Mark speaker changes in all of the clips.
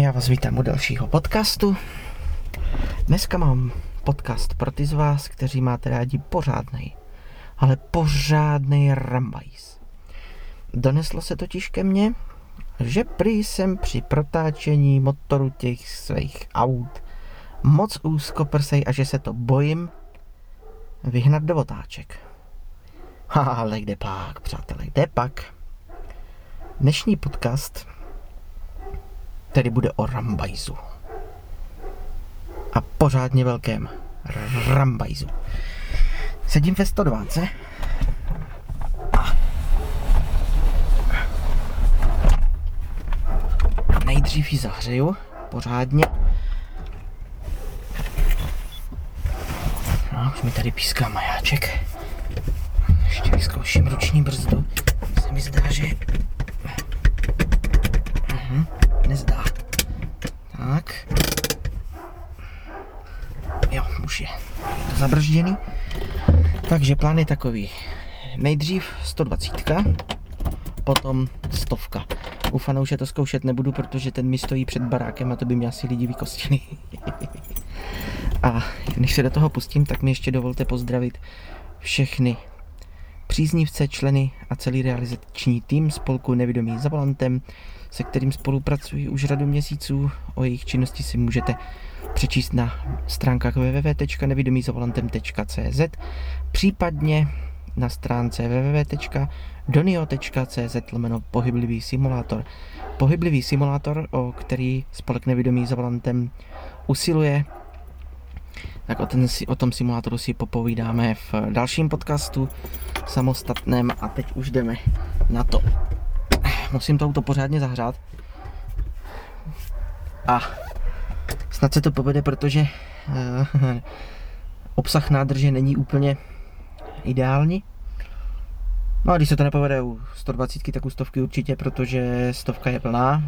Speaker 1: Já vás vítám u dalšího podcastu. Dneska mám podcast pro ty z vás, kteří máte rádi pořádnej, ale pořádnej rambajs. Doneslo se totiž ke mně, že prý jsem při protáčení motoru těch svých aut moc úzkoprsej a že se to bojím vyhnat do otáček. Ale kde pak, přátelé, kde pak? Dnešní podcast tedy bude o Rambajzu. A pořádně velkém Rambajzu. Sedím ve 120. A nejdřív ji zahřeju pořádně. No, už mi tady píská majáček. Ještě vyzkouším ruční brzdu. Se mi zdá, že... Mhm, nezdá. Tak. Jo, už je. To zabržděný. Takže plán je takový. Nejdřív 120, potom stovka. U fanouše to zkoušet nebudu, protože ten mi stojí před barákem a to by mě asi lidi vykostili. a než se do toho pustím, tak mi ještě dovolte pozdravit všechny příznivce, členy a celý realizační tým spolku Nevědomí za volantem, se kterým spolupracuji už řadu měsíců. O jejich činnosti si můžete přečíst na stránkách www.nevědomízavolantem.cz případně na stránce www.donio.cz lomeno pohyblivý simulátor. Pohyblivý simulátor, o který spolek Nevědomí za volantem usiluje, tak o, ten, o tom simulátoru si popovídáme v dalším podcastu samostatném a teď už jdeme na to. Musím to auto pořádně zahřát. A snad se to povede, protože uh, obsah nádrže není úplně ideální. No a když se to nepovede u 120, tak u stovky určitě, protože stovka je plná.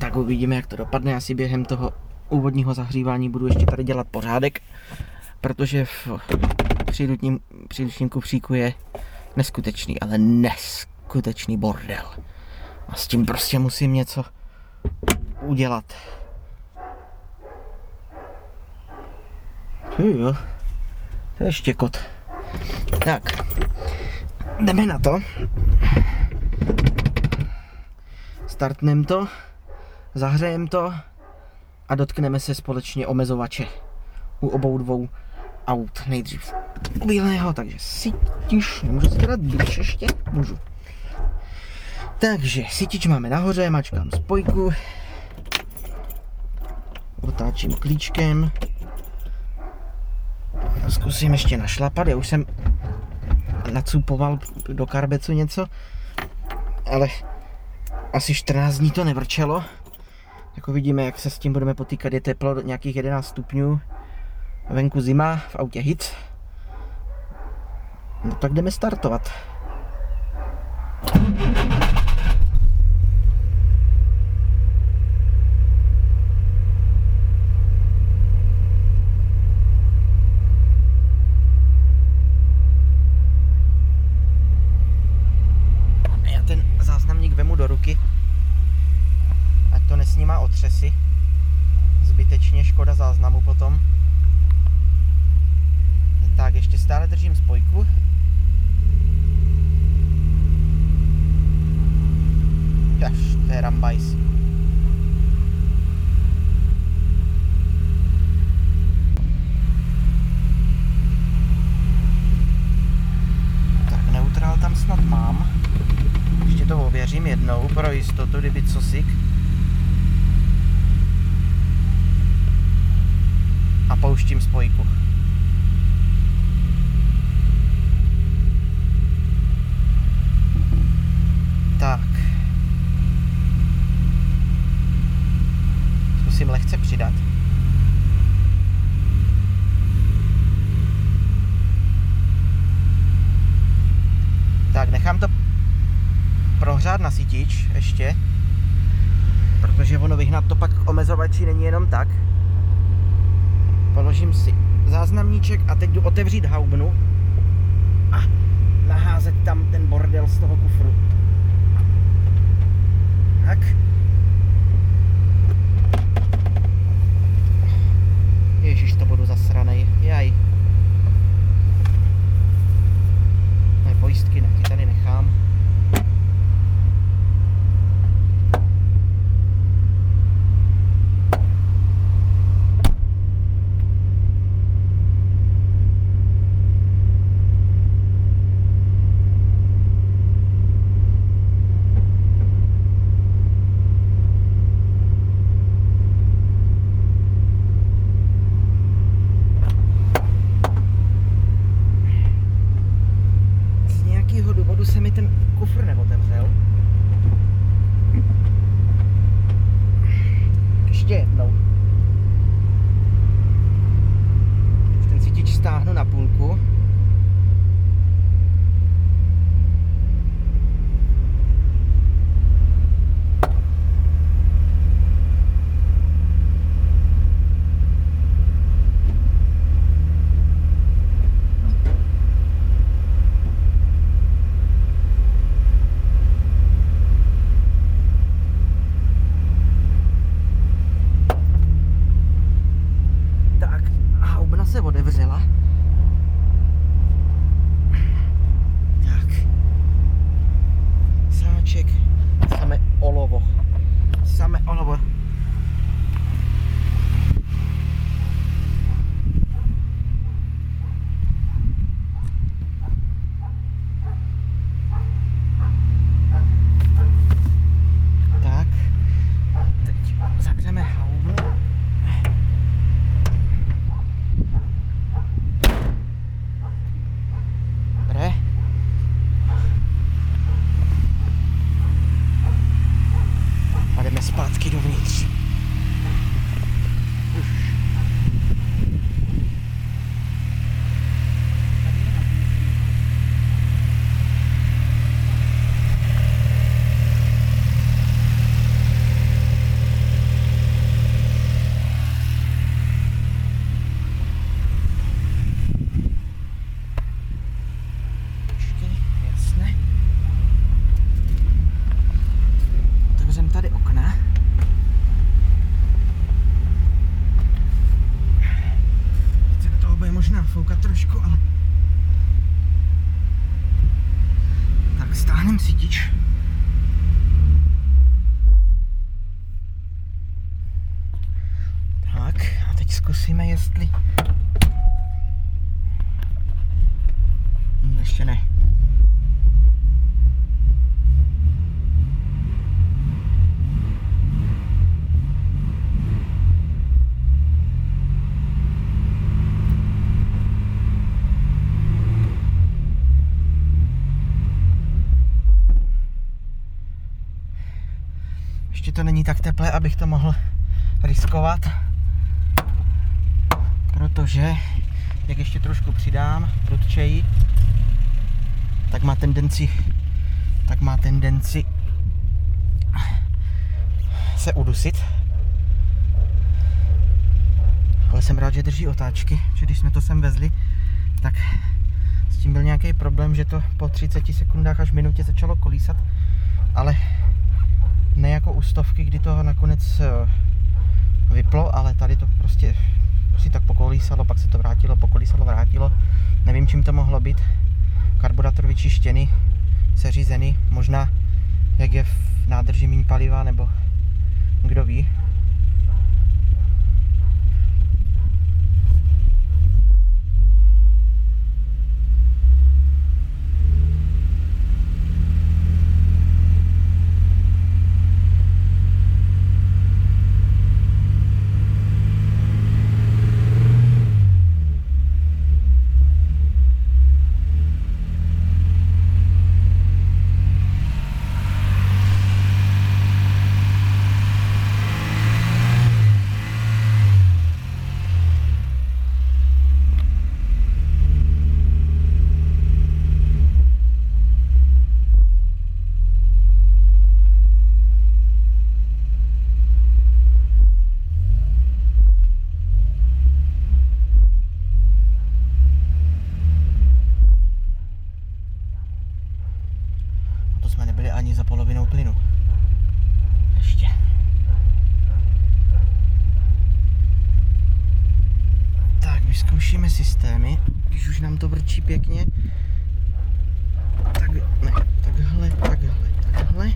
Speaker 1: Tak uvidíme, jak to dopadne. Asi během toho úvodního zahřívání budu ještě tady dělat pořádek, protože v příručním, příručním kufříku je neskutečný, ale neskutečný bordel. A s tím prostě musím něco udělat. Jo, to je štěkot. Tak, jdeme na to. Startnem to, zahřejem to a dotkneme se společně omezovače u obou dvou aut. Nejdřív u bílého, takže sítiš, nemůžu si dát blíž ještě? Můžu. Takže sítič máme nahoře, mačkám spojku, otáčím klíčkem, zkusím ještě našlapat, já už jsem nacupoval do karbecu něco, ale asi 14 dní to nevrčelo. Jako vidíme, jak se s tím budeme potýkat, je teplo nějakých 11 stupňů, venku zima, v autě hit. No tak jdeme startovat. Já ten záznamník vemu do ruky, ať to nesnímá otřesy. Zbytečně škoda záznamu potom. Tak, ještě stále držím spojku. Až, to je rambajs. Tak, neutrál tam snad mám. Ještě to ověřím jednou pro jistotu, kdyby cosik. A pouštím spojku. Tak. Zkusím lehce přidat. Tak, nechám to prohřát na sítič ještě, protože ono vyhnat to pak omezovači není jenom tak. Položím si záznamníček a teď jdu otevřít haubnu Слава začíná foukat trošku, ale... Tak stáhnem sítič. Tak a teď zkusíme, jestli... Hmm, ještě ne. Tak teplé, abych to mohl riskovat. Protože, jak ještě trošku přidám prudčeji, tak má tendenci, tak má tendenci se udusit. Ale jsem rád, že drží otáčky, že když jsme to sem vezli, tak s tím byl nějaký problém, že to po 30 sekundách až minutě začalo kolísat, ale ne jako u stovky, kdy to nakonec eh, vyplo, ale tady to prostě si tak pokolísalo, pak se to vrátilo, pokolísalo, vrátilo. Nevím, čím to mohlo být. Karburátor vyčištěný, seřízený, možná jak je v nádrži méně paliva, nebo kdo ví. A to jsme nebyli ani za polovinou plynu. Ještě. Tak, vyzkoušíme systémy, když už nám to vrčí pěkně. Tak, ne, takhle, takhle, takhle.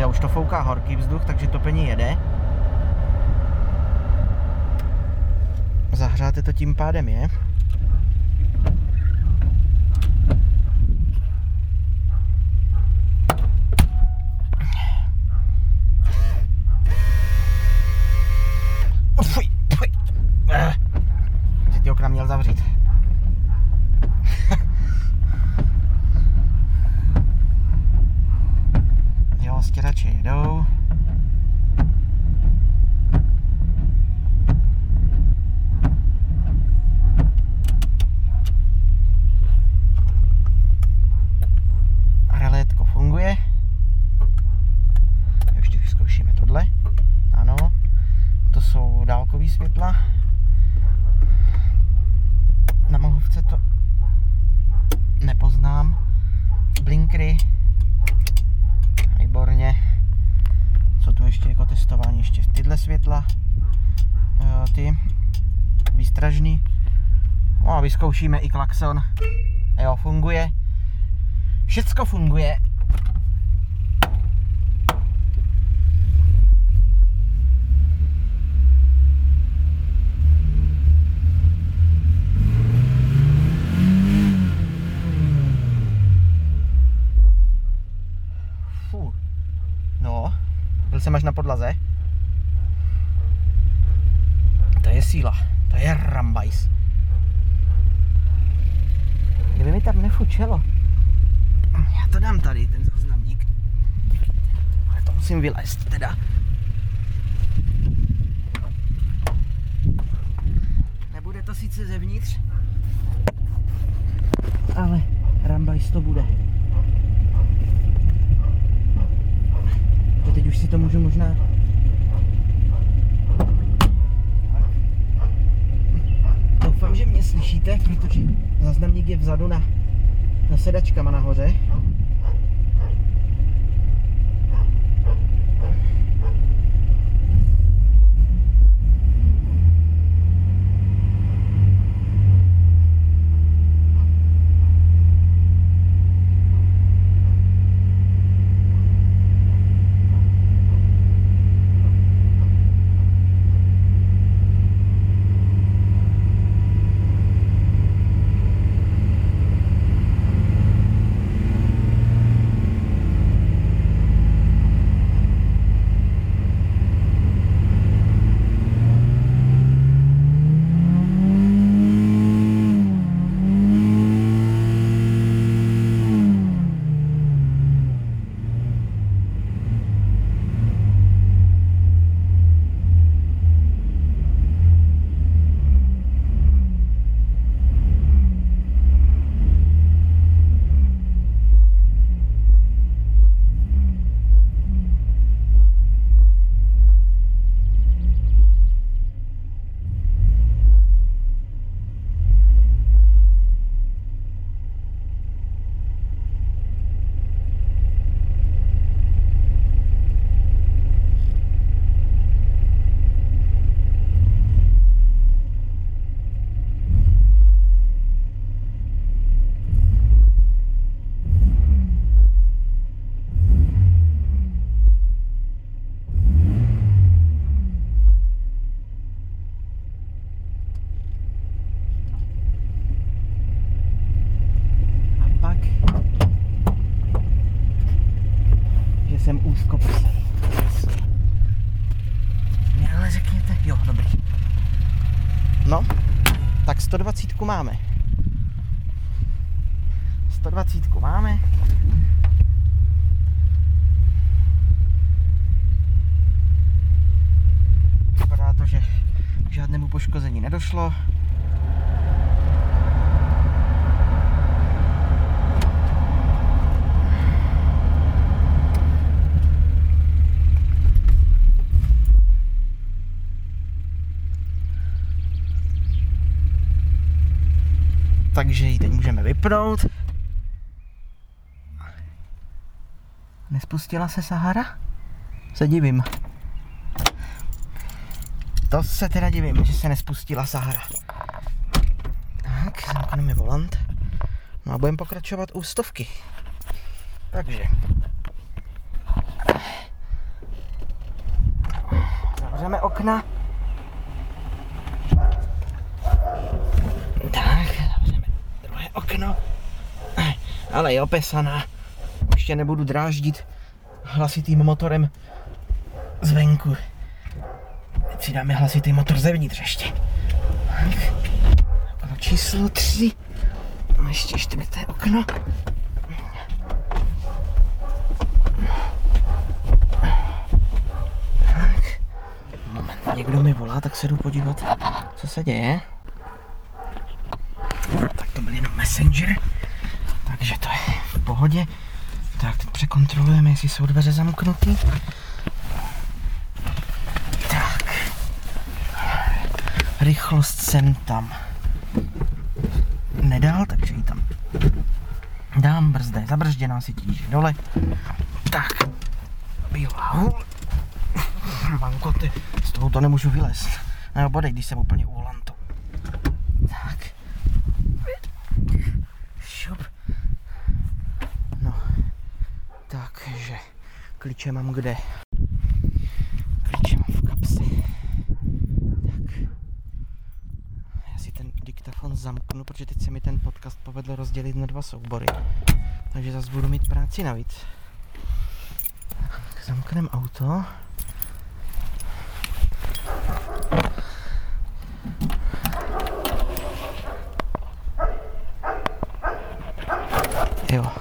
Speaker 1: Jo, už to fouká horký vzduch, takže topení jede. Zahřáte to tím pádem je. Fuj, fuj. Eh. Že ty okna měl zavřít. jo, stěrače jedou. Relétko funguje. Ještě vyzkoušíme tohle. Ano. To jsou dálkové světla. Na mlhovce to nepoznám. Blinkry. Výborně. Co tu ještě jako testování? Ještě tyhle světla. Eh, Ty výstražný. A vyzkoušíme i klakson. Jo, funguje. Všecko funguje. Fuh. No, byl jsem až na podlaze. To je síla, to je rambajs. Kdyby nefučelo. Já to dám tady, ten záznamník. Ale to musím vylézt teda. Nebude to sice zevnitř, ale rambajs to bude. To teď už si to můžu možná... Doufám, že mě slyšíte, protože záznamník je vzadu na sedačkama nahoře. Jsem úzko posaný. Ale řekněte, jo, dobrý. No, tak 120 máme. 120 máme. Vypadá to, že žádnému poškození nedošlo. Takže ji teď můžeme vypnout. Nespustila se Sahara? Se divím. To se teda divím, že se nespustila Sahara. Tak, zamkneme volant. No a budeme pokračovat u stovky. Takže. Zavřeme okna. Okno. Ale je opesaná. Ještě nebudu dráždit hlasitým motorem zvenku. Přidáme hlasitý motor zevnitř ještě. Okno číslo 3. A ještě čtvrté okno. Tak. Moment, někdo mi volá, tak se jdu podívat, co se děje Messenger, takže to je v pohodě. Tak teď překontrolujeme, jestli jsou dveře zamknuty. Tak. Rychlost jsem tam nedal, takže ji tam dám, brzda je zabržděná, si tíže dole. Tak, bílá hůl. Mankoty, z toho to nemůžu vylézt. Nebo bodej, když jsem úplně u Klíče mám kde? Klíče mám v kapse. Tak. Já si ten diktafon zamknu, protože teď se mi ten podcast povedl rozdělit na dva soubory. Takže zase budu mít práci navíc. Tak zamknem auto. Jo.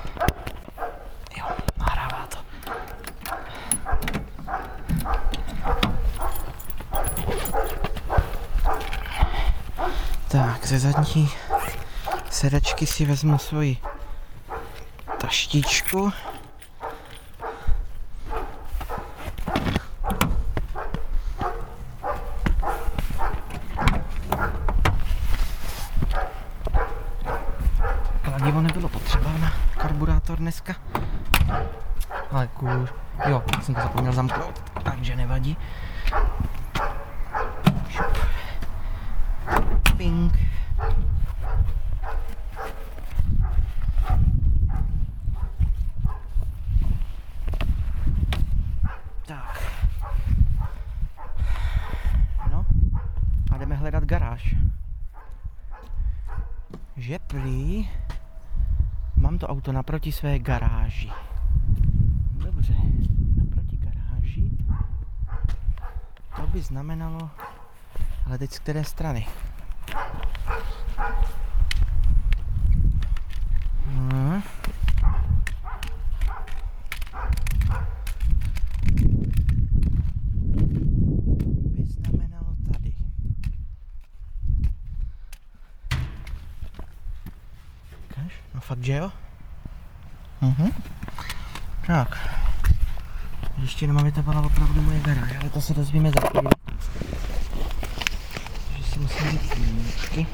Speaker 1: Zadní sedačky si vezmu svoji taštičku. Kladivo nebylo potřeba na karburátor dneska. Ale kůž. Jo, jsem to zapomněl zamknout, takže nevadí. Ping. Garáž. Že prý mám to auto naproti své garáži. Dobře, naproti garáži. To by znamenalo, ale teď z které strany? Hmm. Fakt, že jo? Mhm. Tak. Ještě to byla opravdu moje garáž, ale to se dozvíme za chvíli. Takže si musím jít klíčky.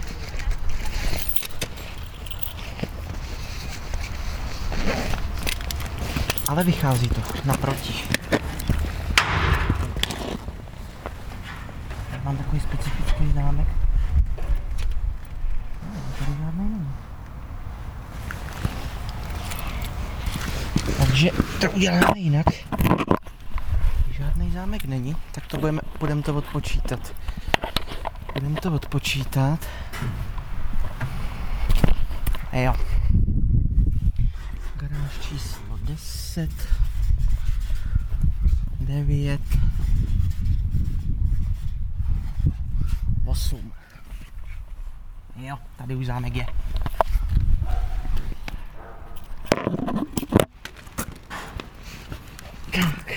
Speaker 1: Ale vychází to naproti. Mám takový specifický zámek. Takže to uděláme jinak. Žádný zámek není, tak to budeme, budeme to odpočítat. Budeme to odpočítat. A jo. Garáž číslo 10. 9, 8. Jo, tady už zámek je. Tak.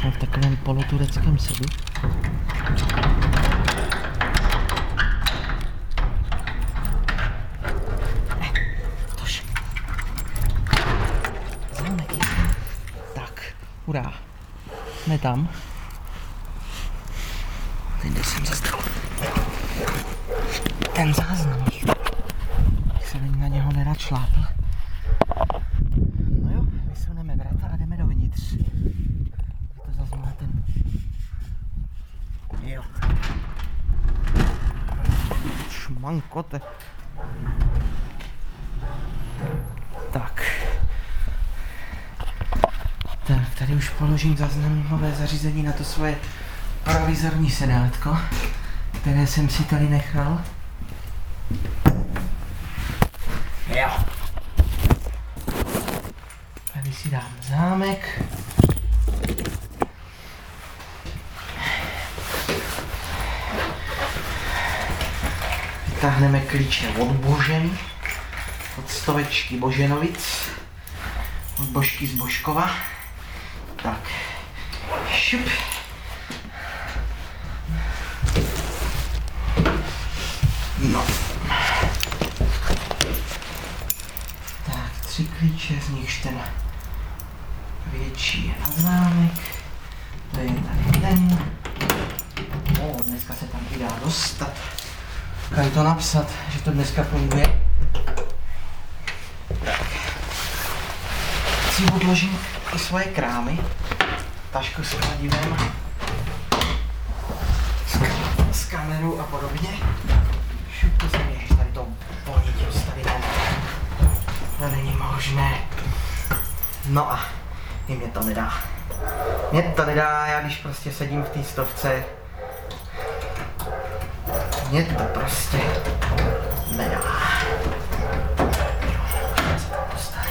Speaker 1: Jsme v takovém polotureckém sedu. Je. Tak, hurá. Jsme tam. Teď jsem zastal. Ten záznam. Jak se na něho nerad šlápl. No jo, vysuneme vrata a jdeme dovnitř. Je to zase má ten... Jo. Šmankote. Tak. Tak, tady už položím záznamové zařízení na to svoje provizorní sedátko, které jsem si tady nechal. Jo. Tady si dám zámek. Vytáhneme klíče od Božen, od stovečky Boženovic, od Božky z Božkova. Tak, šup. No. Tak, tři klíče, z nichž ten větší je na zámek. To je tady ten. O, dneska se tam i dá dostat. Kam to napsat, že to dneska funguje? Tak. Si odložím i svoje krámy. Tašku s kladivem. S, kamerou a podobně. Šup to země, ježiš, tady to bonitě, tady to. To není možné. No a i mě to nedá. Mě to nedá, já když prostě sedím v té stovce, mě to prostě nedá. Jo, možná se tam dostane.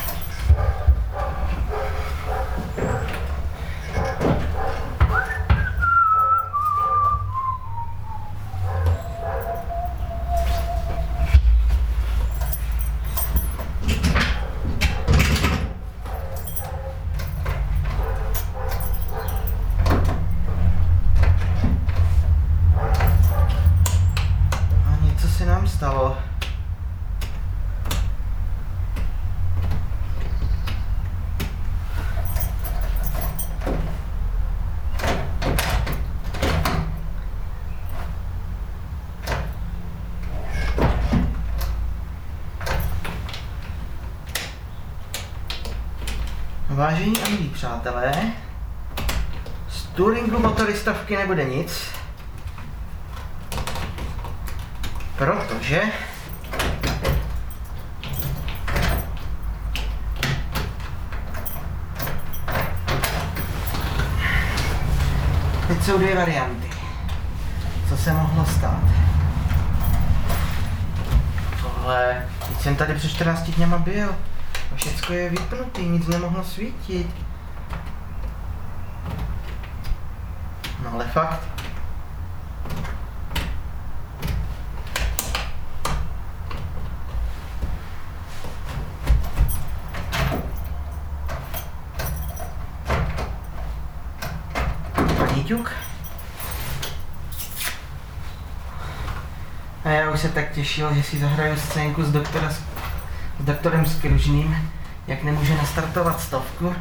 Speaker 1: A něco se nám stalo. Vážení a milí přátelé, z touringu motoristovky nebude nic, Protože Teď jsou dvě varianty. Co se mohlo stát? Tohle, teď jsem tady před 14 dněma byl. A všecko je vypnutý, nic nemohlo svítit. No ale fakt. Paníťuk. A já už se tak těšil, že si zahraju scénku s, doktora, s doktorem Skružným, jak nemůže nastartovat stovku.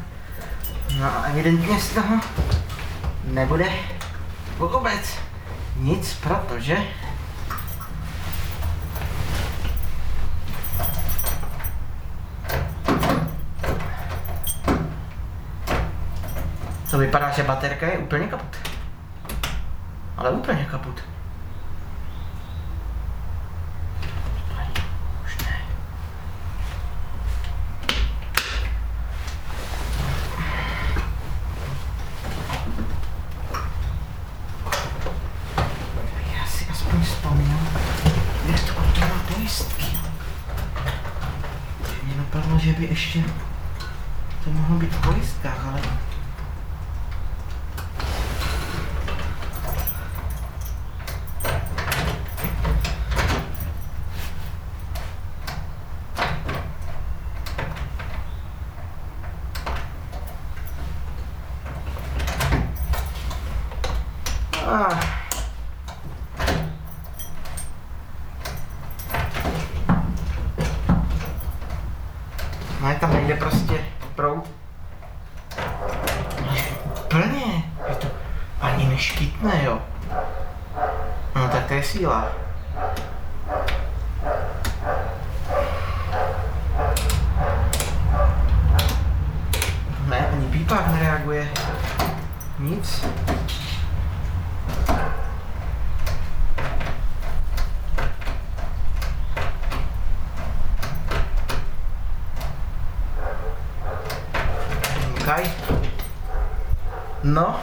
Speaker 1: No a evidentně z toho nebude vůbec nic, protože To vypadá, že baterka je úplně kaput. Ale úplně kaput. Už ne. Já si aspoň vzpomínám, kde to bylo pojistky. Vypadlo, že to mohlo být v pojistkách, ale... Nic. Kaj. No.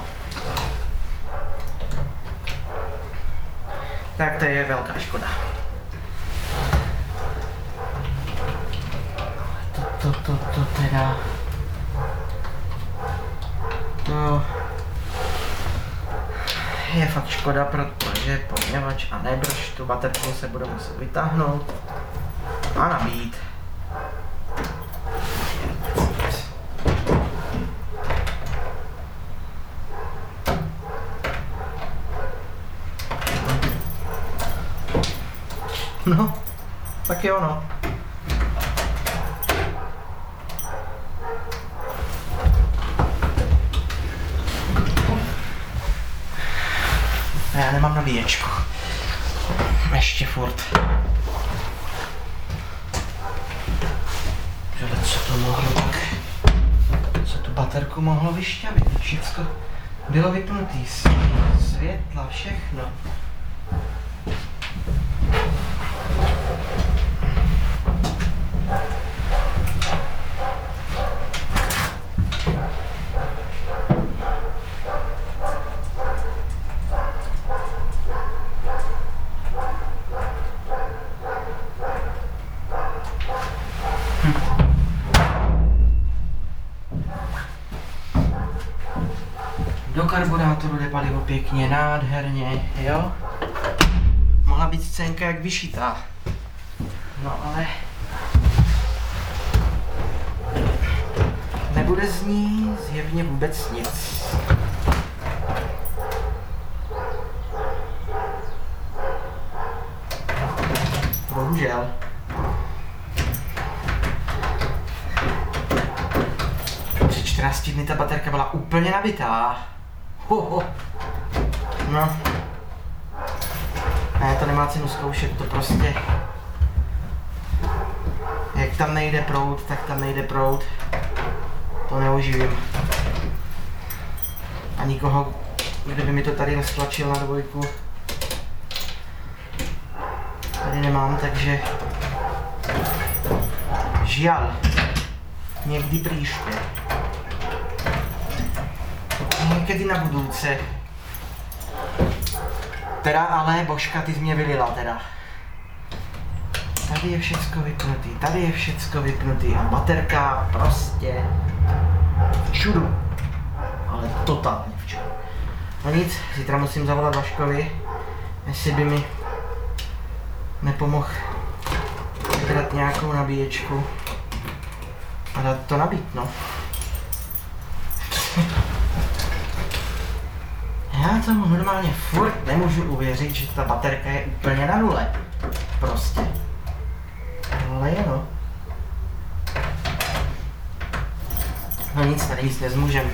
Speaker 1: Tak to je velká škoda. Fakt škoda, protože poněvadž a nebrž tu baterku se bude muset vytáhnout a nabít. No, tak jo no. A já nemám nabíječku. Ještě furt. Že co to mohlo tak... Co tu baterku mohlo vyšťavit? Všecko bylo vypnutý. Světla, všechno. Pěkně, nádherně, jo? Mohla být scénka jak vyšitá. No ale... Nebude z ní zjevně vůbec nic. Bohužel. Před 14 dny ta baterka byla úplně nabitá. Ho, ho. No. Ne, to nemá cenu zkoušet, to prostě... Jak tam nejde prout, tak tam nejde prout. To neuživím. A nikoho, kdyby mi to tady nestlačil na dvojku. Tady nemám, takže... Žial. Někdy příště. Někdy na budouce. Teda ale, božka, ty jsi mě vylila teda. Tady je všecko vypnutý, tady je všecko vypnutý a baterka prostě čudu. Ale totálně v čudu. No nic, zítra musím zavolat Vaškovi, jestli by mi nepomohl vybrat nějakou nabíječku a dát to nabít, no. Já tomu normálně furt nemůžu uvěřit, že ta baterka je úplně na nule. Prostě. Ale je no. No nic, tady nic nezmůžem.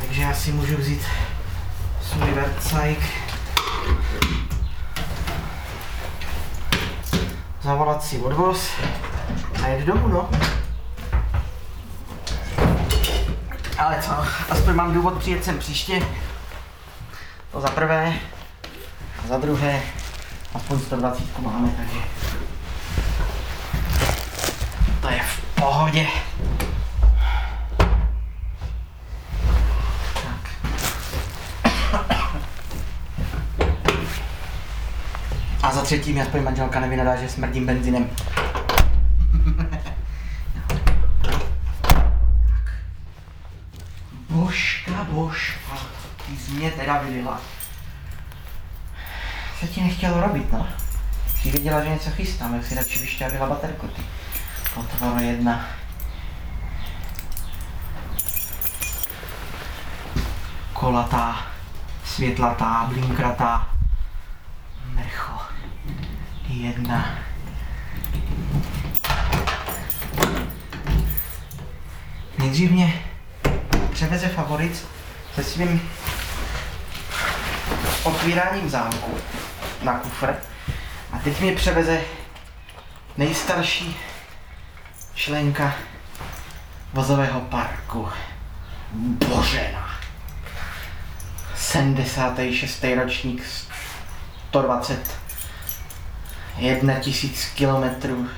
Speaker 1: Takže já si můžu vzít svůj vercajk. Zavolat si odvoz a jet domů, no. Ale co, aspoň mám důvod přijet sem příště. To za prvé. A za druhé, aspoň 120 máme, takže to je v pohodě. A za třetí mi aspoň manželka nevynadá, že smrdím benzinem. Ty jsi mě teda vylila. Se ti nechtělo robit, no. Jsi věděla, že něco chystám, jak si radši vyšťávila baterku, ty. Potvoro jedna. Kolatá, světlatá, blinkratá. Mrcho. Jedna. Nejdřív mě převeze favorit se svým otvíráním zámku na kufr a teď mě převeze nejstarší členka vozového parku. Božena. 76. ročník 120 jedna tisíc kilometrů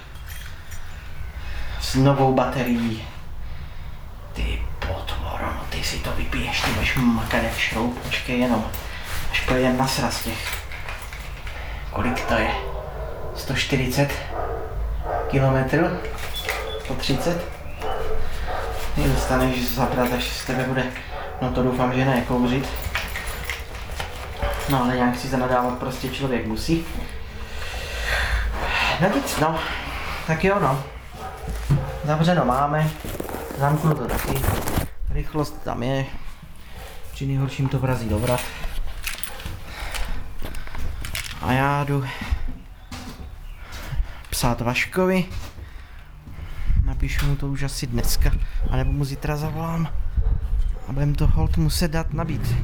Speaker 1: s novou baterií. Ty potvoro, no ty si to vypiješ, ty budeš makat jak šroub, počkej jenom, až pojedem na sraz těch. Kolik to je? 140 kilometrů? 130? Ty dostaneš zabrat, až z tebe bude, no to doufám, že ne, kouřit. No ale nějak si zanadávat prostě člověk musí. No nic, no. Tak jo, no. Zavřeno máme. Zamknu to taky. Rychlost tam je. Při nejhorším to vrazí do vrat. A já jdu psát Vaškovi. Napíšu mu to už asi dneska, anebo mu zítra zavolám. A budem to hold muset dát nabít.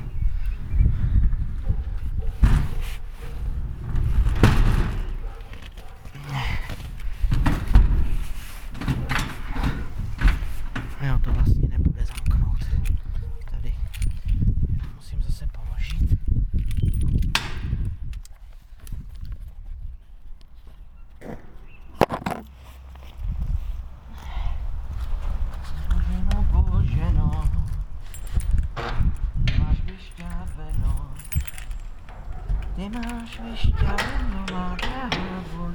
Speaker 1: Ne maaş ve şikayet numara bu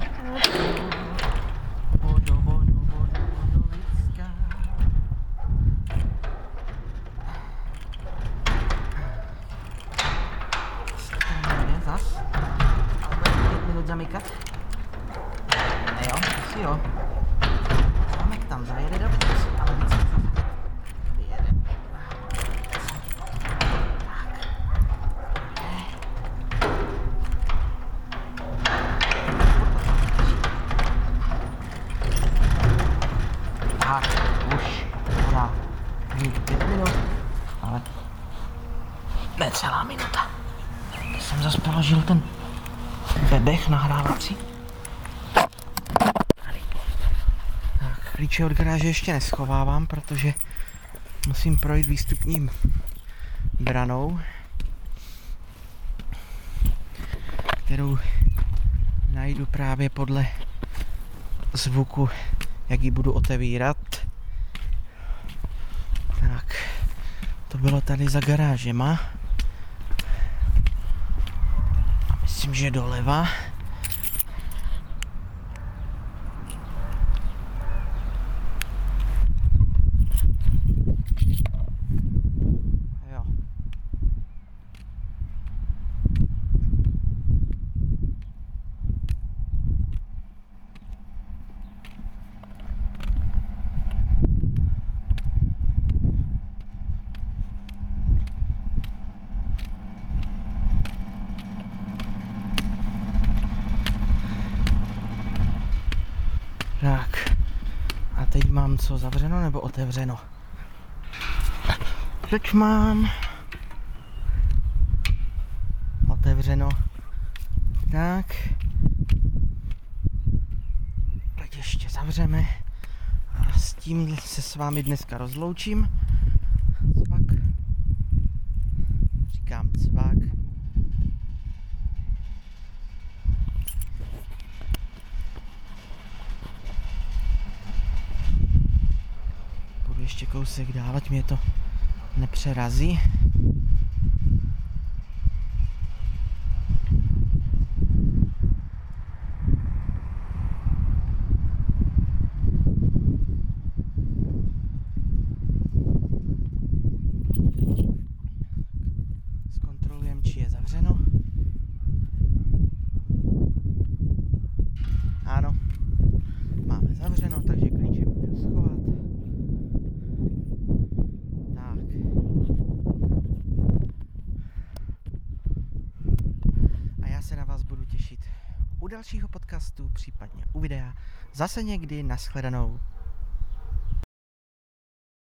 Speaker 1: Klíče od garáže ještě neschovávám, protože musím projít výstupním branou, kterou najdu právě podle zvuku, jak ji budu otevírat. Tak, to bylo tady za garážema. Myslím, že doleva. Jo. Tak. A teď mám co, zavřeno nebo otevřeno? Teď mám otevřeno. Tak. Teď ještě zavřeme. A s tím se s vámi dneska rozloučím. Cvak. Říkám cvak. Budu ještě kousek dál, ať mě to nepřerazí. klíči je zavřeno. Ano, máme zavřeno, takže klíče můžu schovat. Tak. A já se na vás budu těšit u dalšího podcastu, případně u videa. Zase někdy, nashledanou.